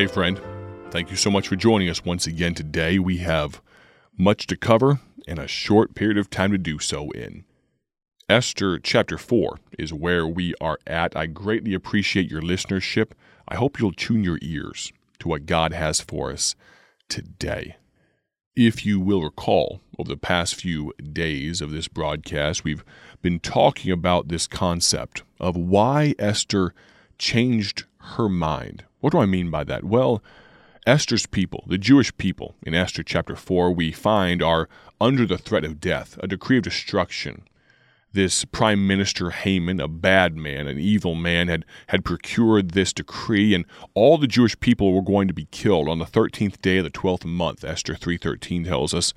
Hey, friend, thank you so much for joining us once again today. We have much to cover and a short period of time to do so in. Esther chapter 4 is where we are at. I greatly appreciate your listenership. I hope you'll tune your ears to what God has for us today. If you will recall, over the past few days of this broadcast, we've been talking about this concept of why Esther changed her mind. What do I mean by that? Well, Esther's people, the Jewish people, in Esther chapter 4, we find are under the threat of death, a decree of destruction. This prime minister Haman, a bad man, an evil man, had, had procured this decree, and all the Jewish people were going to be killed on the 13th day of the 12th month, Esther 3.13 tells us.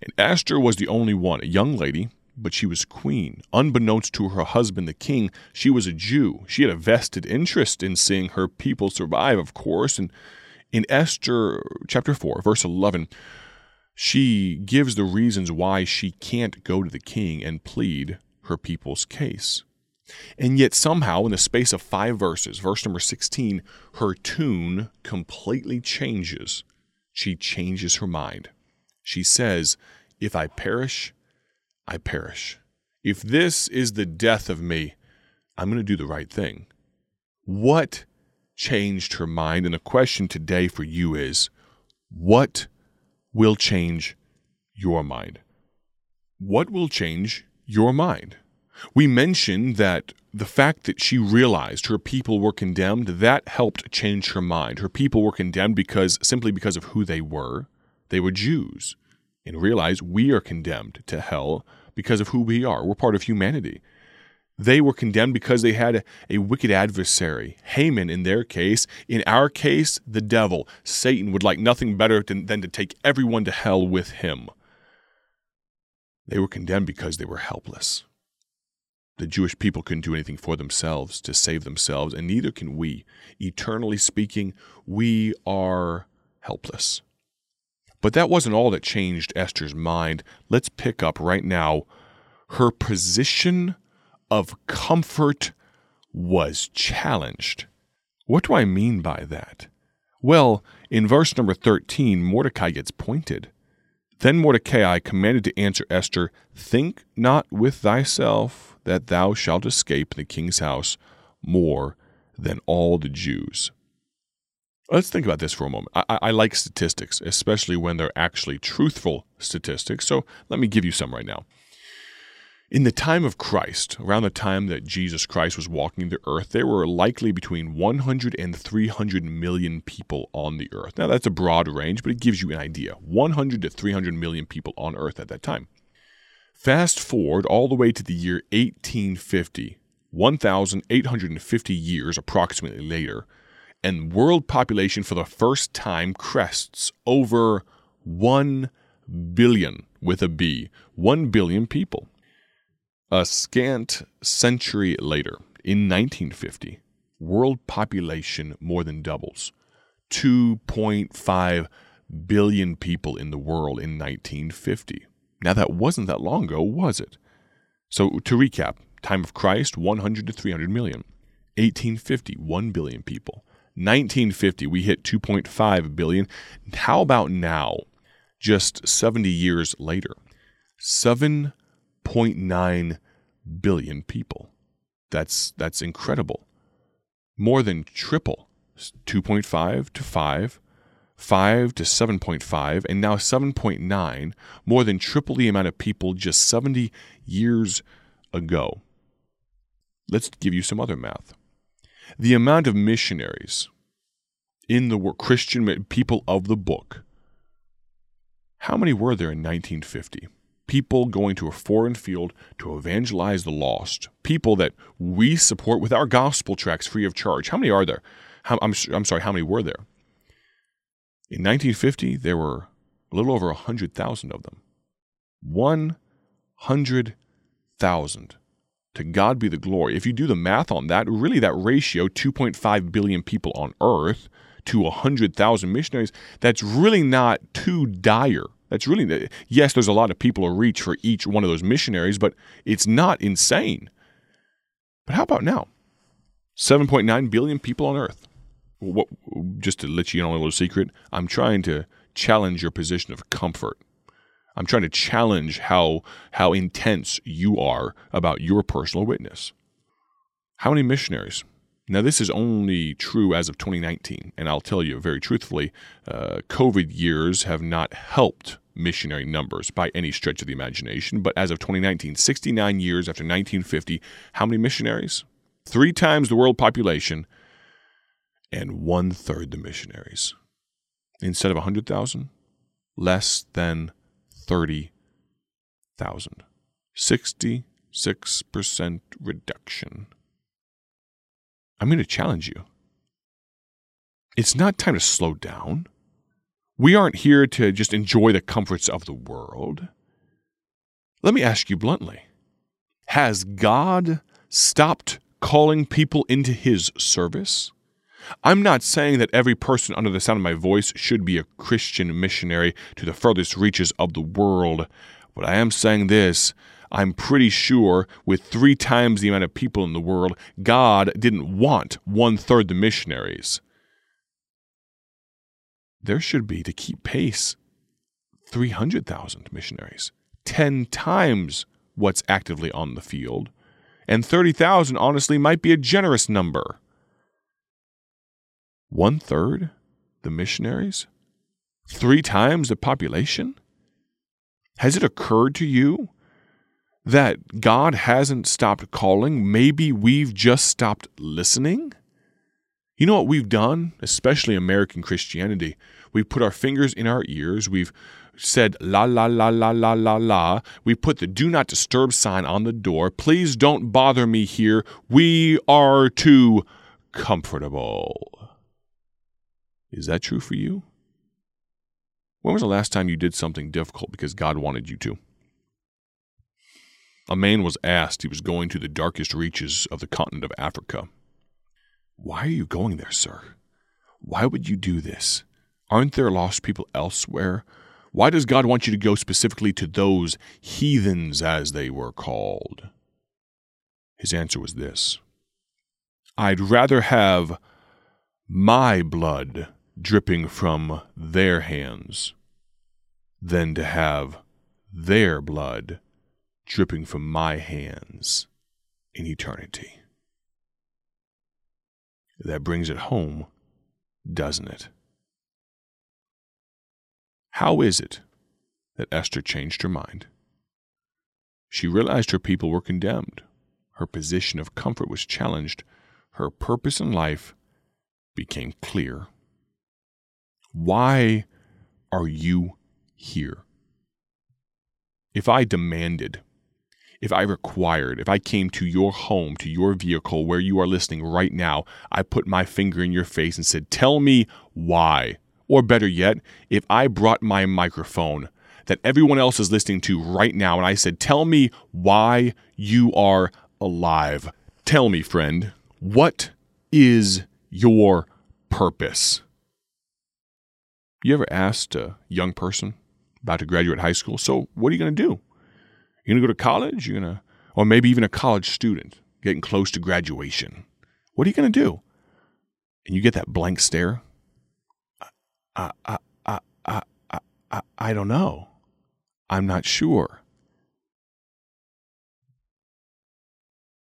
And Esther was the only one, a young lady, but she was queen. Unbeknownst to her husband, the king, she was a Jew. She had a vested interest in seeing her people survive, of course. And in Esther chapter 4, verse 11, she gives the reasons why she can't go to the king and plead her people's case. And yet, somehow, in the space of five verses, verse number 16, her tune completely changes. She changes her mind. She says, If I perish, I perish. If this is the death of me, I'm going to do the right thing. What changed her mind? And the question today for you is what will change your mind? What will change your mind? We mentioned that the fact that she realized her people were condemned, that helped change her mind. Her people were condemned because simply because of who they were. They were Jews. And realize we are condemned to hell because of who we are. We're part of humanity. They were condemned because they had a, a, wicked adversary, Haman in their case. In our case, the devil. Satan would like nothing better than, than to take everyone to hell with him. They were condemned because they were helpless. The Jewish people couldn't do anything for themselves to save themselves, and neither can we. Eternally speaking, we are helpless. But that wasn't all that changed Esther's mind. Let's pick up right now her position of comfort was challenged. What do I mean by that? Well, in verse number 13, Mordecai gets pointed. Then Mordecai commanded to answer Esther, Think not with thyself that thou shalt escape the king's house more than all the Jews. Let's think about this for a moment. I, I, like statistics, especially when they're actually truthful statistics. So let me give you some right now. In the time of Christ, around the time that Jesus Christ was walking the earth, there were likely between 100 and 300 million people on the earth. Now, that's a broad range, but it gives you an idea 100 to 300 million people on earth at that time. Fast forward all the way to the year 1850, 1,850 years approximately later, and world population for the first time crests over 1 billion with a B, 1 billion people. A scant century later, in 1950, world population more than doubles. 2.5 billion people in the world in 1950. Now, that wasn't that long ago, was it? So, to recap, time of Christ, 100 to 300 million. 1850, 1 billion people. 1950, we hit 2.5 billion. How about now, just 70 years later? 7.9 billion people. That's that's incredible. More than triple. 2.5 to 5, 5 to 7.5, and now 7.9, more than triple the amount of people just 70 years ago. Let's give you some other math. The amount of missionaries in the world, Christian people of the book, how many were there in 1950? people going to a foreign field to evangelize the lost, people that we support with our gospel tracts free of charge. How many are there? How, I'm, I'm sorry, how many were there? In 1950, there were a little over 100,000 of them. 100,000. To God be the glory. If you do the math on that, really that ratio, 2.5 billion people on earth to 100,000 missionaries, that's really not too dire that's really, yes, there's a lot of people to reach for each one of those missionaries, but it's not insane. But how about now? 7.9 billion people on earth. What, just to let you in on a little secret, I'm trying to challenge your position of comfort. I'm trying to challenge how how intense you are about your personal witness. How many missionaries? Now, this is only true as of 2019, and I'll tell you very truthfully, uh, COVID years have not helped missionary numbers by any stretch of the imagination. But as of 2019, 69 years after 1950, how many missionaries? Three times the world population and one third the missionaries. Instead of 100,000, less than 30,000. 66% reduction. I'm going to challenge you. It's not time to slow down. We aren't here to just enjoy the comforts of the world. Let me ask you bluntly Has God stopped calling people into his service? I'm not saying that every person under the sound of my voice should be a Christian missionary to the furthest reaches of the world, but I am saying this. I'm pretty sure with three times the amount of people in the world, God didn't want one third the missionaries there should be, to keep pace, 300,000 missionaries, 10 times what's actively on the field. And 30,000, honestly, might be a generous number. One third the missionaries? Three times the population? Has it occurred to you that God hasn't stopped calling? Maybe we've just stopped listening? You know what we've done, especially American Christianity? We've put our fingers in our ears. We've said la la la la la la la. We put the do not disturb sign on the door. Please don't bother me here. We are too comfortable. Is that true for you? When was the last time you did something difficult because God wanted you to? A man was asked, he was going to the darkest reaches of the continent of Africa. Why are you going there, sir? Why would you do this? Aren't there lost people elsewhere? Why does God want you to go specifically to those heathens, as they were called? His answer was this I'd rather have my blood dripping from their hands than to have their blood dripping from my hands in eternity. That brings it home, doesn't it? How is it that Esther changed her mind? She realized her people were condemned. Her position of comfort was challenged. Her purpose in life became clear. Why are you here? If I demanded if I required, if I came to your home, to your vehicle where you are listening right now, I put my finger in your face and said, Tell me why. Or better yet, if I brought my microphone that everyone else is listening to right now and I said, Tell me why you are alive. Tell me, friend, what is your purpose? You ever asked a young person about to graduate high school, so what are you going to do? You're going to go to college? You're going to, or maybe even a college student getting close to graduation. What are you going to do? And you get that blank stare. I, I, I, I, I, I, I don't know. I'm not sure.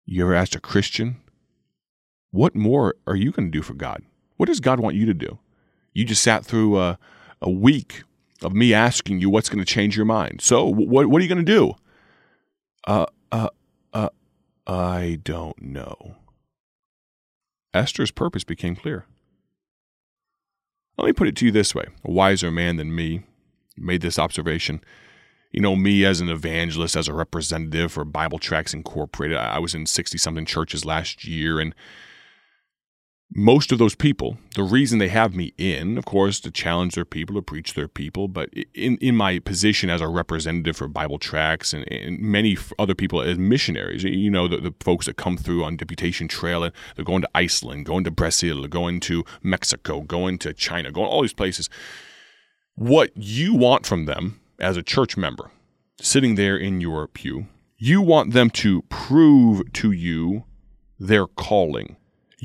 You ever asked a Christian, what more are you going to do for God? What does God want you to do? You just sat through a, a week of me asking you what's going to change your mind. So, what, what are you going to do? Uh, uh, uh, I don't know. Esther's purpose became clear. Let me put it to you this way a wiser man than me made this observation. You know, me as an evangelist, as a representative for Bible Tracts Incorporated, I was in 60 something churches last year, and most of those people, the reason they have me in, of course, to challenge their people, to preach their people, but in, in my position as a representative for Bible Tracts and, and many other people as missionaries, you know, the, the, folks that come through on Deputation Trail, and they're going to Iceland, going to Brazil, going to Mexico, going to China, going all these places. What you want from them as a church member, sitting there in your pew, you want them to prove to you their calling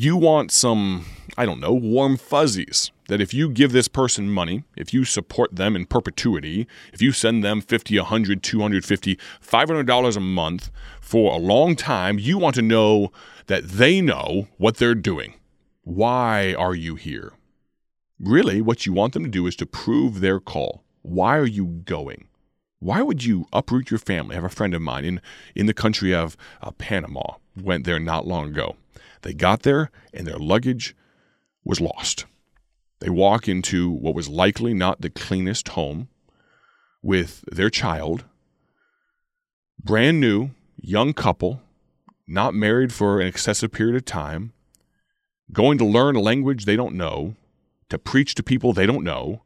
You want some, I don't know, warm fuzzies. That if you give this person money, if you support them in perpetuity, if you send them 50, 100, 250, $500 a month for a long time, you want to know that they know what they're doing. Why are you here? Really, what you want them to do is to prove their call. Why are you going? Why would you uproot your family? I have a friend of mine in, in the country of uh, Panama, went there not long ago. They got there and their luggage was lost. They walk into what was likely not the cleanest home with their child, brand new, young couple, not married for an excessive period of time, going to learn a language they don't know, to preach to people they don't know.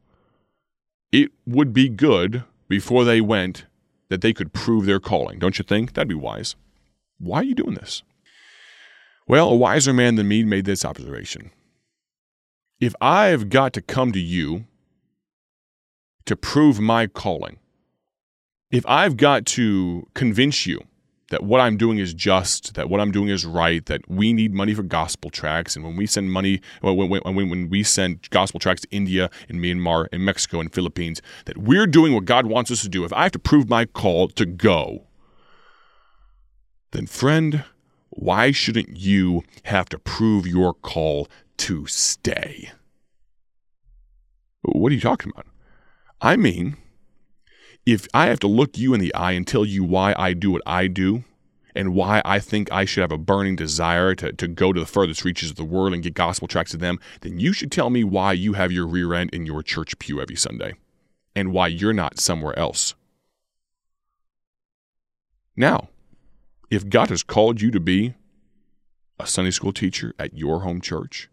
It would be good before they went that they could prove their calling, don't you think? That'd be wise. Why are you doing this? Well, a wiser man than me made this observation. If I've got to come to you to prove my calling, if I've got to convince you that what I'm doing is just, that what I'm doing is right, that we need money for gospel tracts. And when we send money, when, when, when, we send gospel tracts to India and Myanmar and Mexico and Philippines, that we're doing what God wants us to do. If I have to prove my call to go, then friend, why shouldn't you have to prove your call to stay? What are you talking about? I mean, if I have to look you in the eye and tell you why I do what I do and why I think I should have a burning desire to, to go to the furthest reaches of the world and get gospel tracts to them, then you should tell me why you have your rear end in your church pew every Sunday and why you're not somewhere else. Now, if God has called you to be a Sunday school teacher at your home church,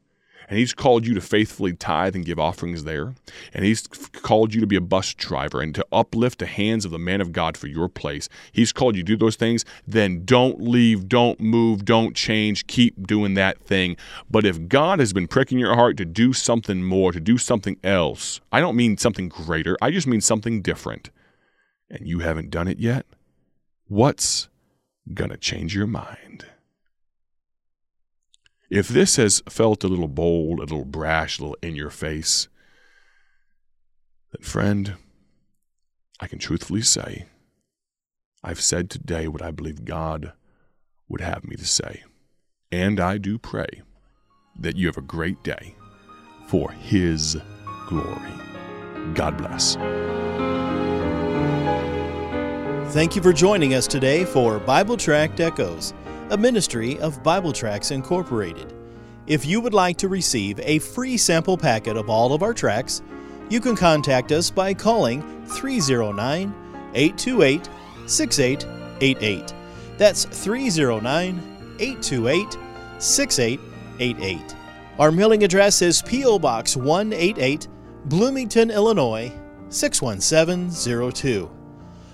and he's called you to faithfully tithe and give offerings there, and he's called you to be a bus driver and to uplift the hands of the man of God for your place. He's called you to do those things, then don't leave, don't move, don't change, keep doing that thing. But if God has been pricking your heart to do something more, to do something else, I don't mean something greater, I just mean something different, and you haven't done it yet, what's gonna change your mind? If this has felt a little bold, a little brash, a little in your face, then, friend, I can truthfully say I've said today what I believe God would have me to say. And I do pray that you have a great day for His glory. God bless. Thank you for joining us today for Bible Tract Echoes a ministry of Bible Tracts Incorporated. If you would like to receive a free sample packet of all of our tracts, you can contact us by calling 309 828 6888. That's 309 828 6888. Our mailing address is P.O. Box 188, Bloomington, Illinois 61702.